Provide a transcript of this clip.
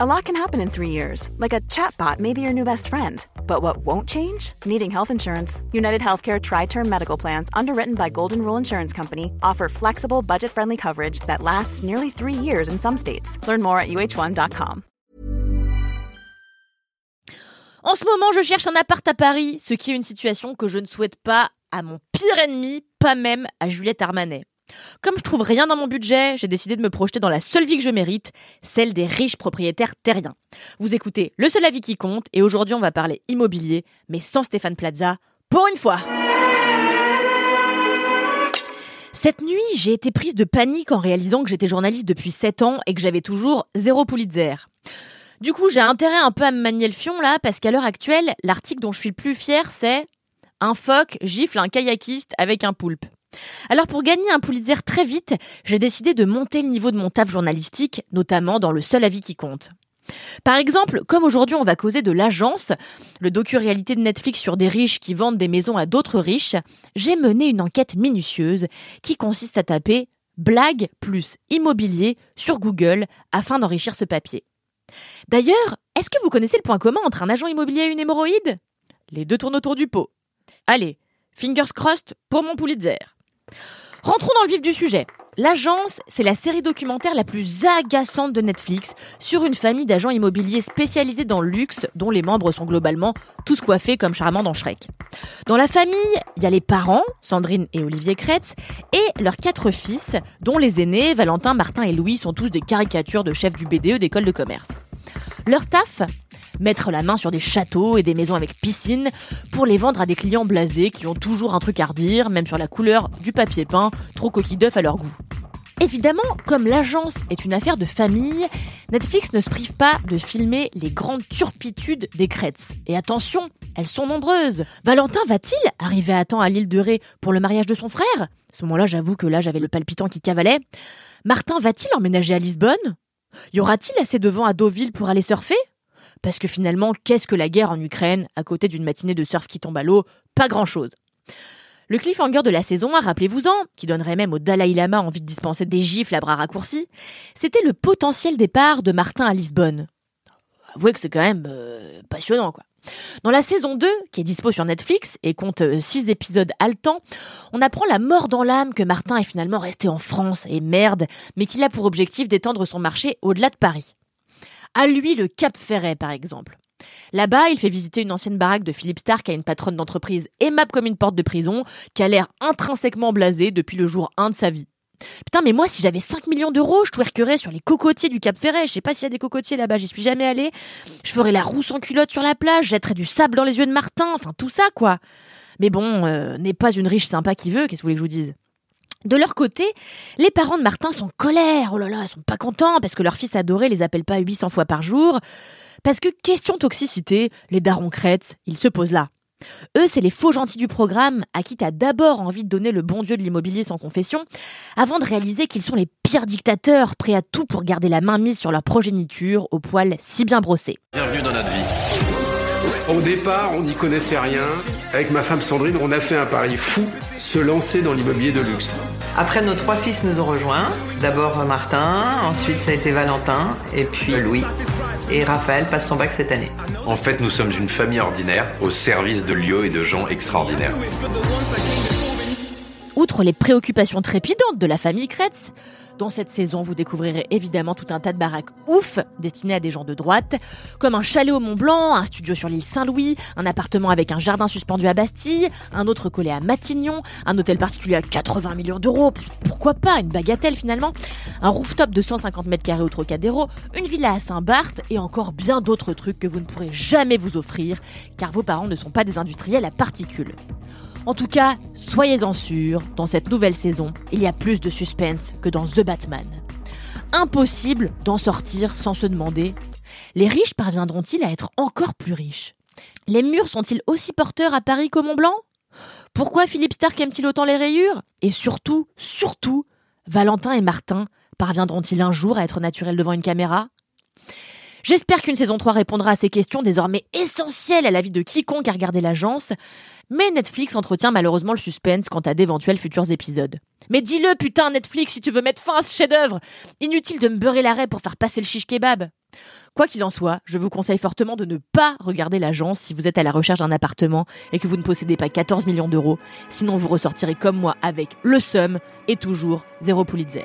A lot can happen in three years, like a chatbot may be your new best friend. But what won't change? Needing health insurance. United Healthcare Tri Term Medical Plans, underwritten by Golden Rule Insurance Company, offer flexible, budget friendly coverage that lasts nearly three years in some states. Learn more at uh1.com. En ce moment, je cherche un appart à Paris, ce qui est une situation que je ne souhaite pas à mon pire ennemi, pas même à Juliette Armanet. Comme je trouve rien dans mon budget, j'ai décidé de me projeter dans la seule vie que je mérite, celle des riches propriétaires terriens. Vous écoutez Le seul avis qui compte et aujourd'hui on va parler immobilier, mais sans Stéphane Plaza, pour une fois. Cette nuit, j'ai été prise de panique en réalisant que j'étais journaliste depuis 7 ans et que j'avais toujours zéro Pulitzer. Du coup, j'ai intérêt un peu à me manier le fion là, parce qu'à l'heure actuelle, l'article dont je suis le plus fier, c'est Un phoque gifle un kayakiste avec un poulpe. Alors pour gagner un Pulitzer très vite, j'ai décidé de monter le niveau de mon taf journalistique, notamment dans le seul avis qui compte. Par exemple, comme aujourd'hui on va causer de l'agence, le docu-réalité de Netflix sur des riches qui vendent des maisons à d'autres riches, j'ai mené une enquête minutieuse qui consiste à taper blague plus immobilier sur Google afin d'enrichir ce papier. D'ailleurs, est-ce que vous connaissez le point commun entre un agent immobilier et une hémorroïde? Les deux tournent autour du pot. Allez, fingers crossed pour mon Pulitzer. Rentrons dans le vif du sujet. L'agence, c'est la série documentaire la plus agaçante de Netflix sur une famille d'agents immobiliers spécialisés dans le luxe dont les membres sont globalement tous coiffés comme charmant dans Shrek. Dans la famille, il y a les parents, Sandrine et Olivier Kretz, et leurs quatre fils, dont les aînés, Valentin, Martin et Louis, sont tous des caricatures de chefs du BDE d'école de commerce. Leur taf mettre la main sur des châteaux et des maisons avec piscine pour les vendre à des clients blasés qui ont toujours un truc à redire, même sur la couleur du papier peint, trop coquille d'œuf à leur goût. Évidemment, comme l'agence est une affaire de famille, Netflix ne se prive pas de filmer les grandes turpitudes des Kretz. Et attention, elles sont nombreuses. Valentin va-t-il arriver à temps à l'île de Ré pour le mariage de son frère? À ce moment-là, j'avoue que là, j'avais le palpitant qui cavalait. Martin va-t-il emménager à Lisbonne? Y aura-t-il assez de vent à Deauville pour aller surfer? Parce que finalement, qu'est-ce que la guerre en Ukraine à côté d'une matinée de surf qui tombe à l'eau? Pas grand-chose. Le cliffhanger de la saison, rappelez-vous-en, qui donnerait même au Dalai Lama envie de dispenser des gifles à bras raccourcis, c'était le potentiel départ de Martin à Lisbonne. Avouez que c'est quand même euh, passionnant, quoi. Dans la saison 2, qui est dispo sur Netflix et compte 6 euh, épisodes haletants, on apprend la mort dans l'âme que Martin est finalement resté en France, et merde, mais qu'il a pour objectif d'étendre son marché au-delà de Paris. À lui le Cap Ferret, par exemple. Là-bas, il fait visiter une ancienne baraque de Philippe Stark à une patronne d'entreprise aimable comme une porte de prison, qui a l'air intrinsèquement blasée depuis le jour 1 de sa vie. Putain, mais moi, si j'avais 5 millions d'euros, je twerkerais sur les cocotiers du Cap Ferret. Je sais pas s'il y a des cocotiers là-bas, j'y suis jamais allée. Je ferais la roue sans culotte sur la plage, jetterais du sable dans les yeux de Martin, enfin tout ça, quoi. Mais bon, euh, n'est pas une riche sympa qui veut, qu'est-ce que vous voulez que je vous dise? De leur côté, les parents de Martin sont en colère. Oh là là, ils sont pas contents parce que leur fils adoré les appelle pas 800 fois par jour. Parce que question toxicité, les darons crêtes, ils se posent là. Eux, c'est les faux gentils du programme à qui t'as d'abord envie de donner le bon Dieu de l'immobilier sans confession, avant de réaliser qu'ils sont les pires dictateurs, prêts à tout pour garder la main mise sur leur progéniture au poil si bien brossé. Bienvenue dans notre vie. Au départ, on n'y connaissait rien. Avec ma femme Sandrine, on a fait un pari fou, se lancer dans l'immobilier de luxe. Après, nos trois fils nous ont rejoints. D'abord Martin, ensuite ça a été Valentin, et puis Louis. Et Raphaël passe son bac cette année. En fait, nous sommes une famille ordinaire au service de lieux et de gens extraordinaires. Outre les préoccupations trépidantes de la famille Kretz, dans cette saison, vous découvrirez évidemment tout un tas de baraques ouf destinées à des gens de droite, comme un chalet au Mont Blanc, un studio sur l'île Saint-Louis, un appartement avec un jardin suspendu à Bastille, un autre collé à Matignon, un hôtel particulier à 80 millions d'euros, pourquoi pas, une bagatelle finalement, un rooftop de 150 mètres carrés au Trocadéro, une villa à Saint-Barth et encore bien d'autres trucs que vous ne pourrez jamais vous offrir, car vos parents ne sont pas des industriels à particules. En tout cas, soyez-en sûrs, dans cette nouvelle saison, il y a plus de suspense que dans The Batman. Impossible d'en sortir sans se demander les riches parviendront-ils à être encore plus riches? Les murs sont-ils aussi porteurs à Paris qu'au Mont Blanc Pourquoi Philippe Stark aime-t-il autant les rayures? Et surtout, surtout, Valentin et Martin parviendront-ils un jour à être naturels devant une caméra? J'espère qu'une saison 3 répondra à ces questions désormais essentielles à la vie de quiconque a regardé l'agence, mais Netflix entretient malheureusement le suspense quant à d'éventuels futurs épisodes. Mais dis-le, putain, Netflix, si tu veux mettre fin à ce chef-d'œuvre Inutile de me beurrer l'arrêt pour faire passer le chiche kebab Quoi qu'il en soit, je vous conseille fortement de ne pas regarder l'agence si vous êtes à la recherche d'un appartement et que vous ne possédez pas 14 millions d'euros, sinon vous ressortirez comme moi avec le SUM et toujours zéro Pulitzer.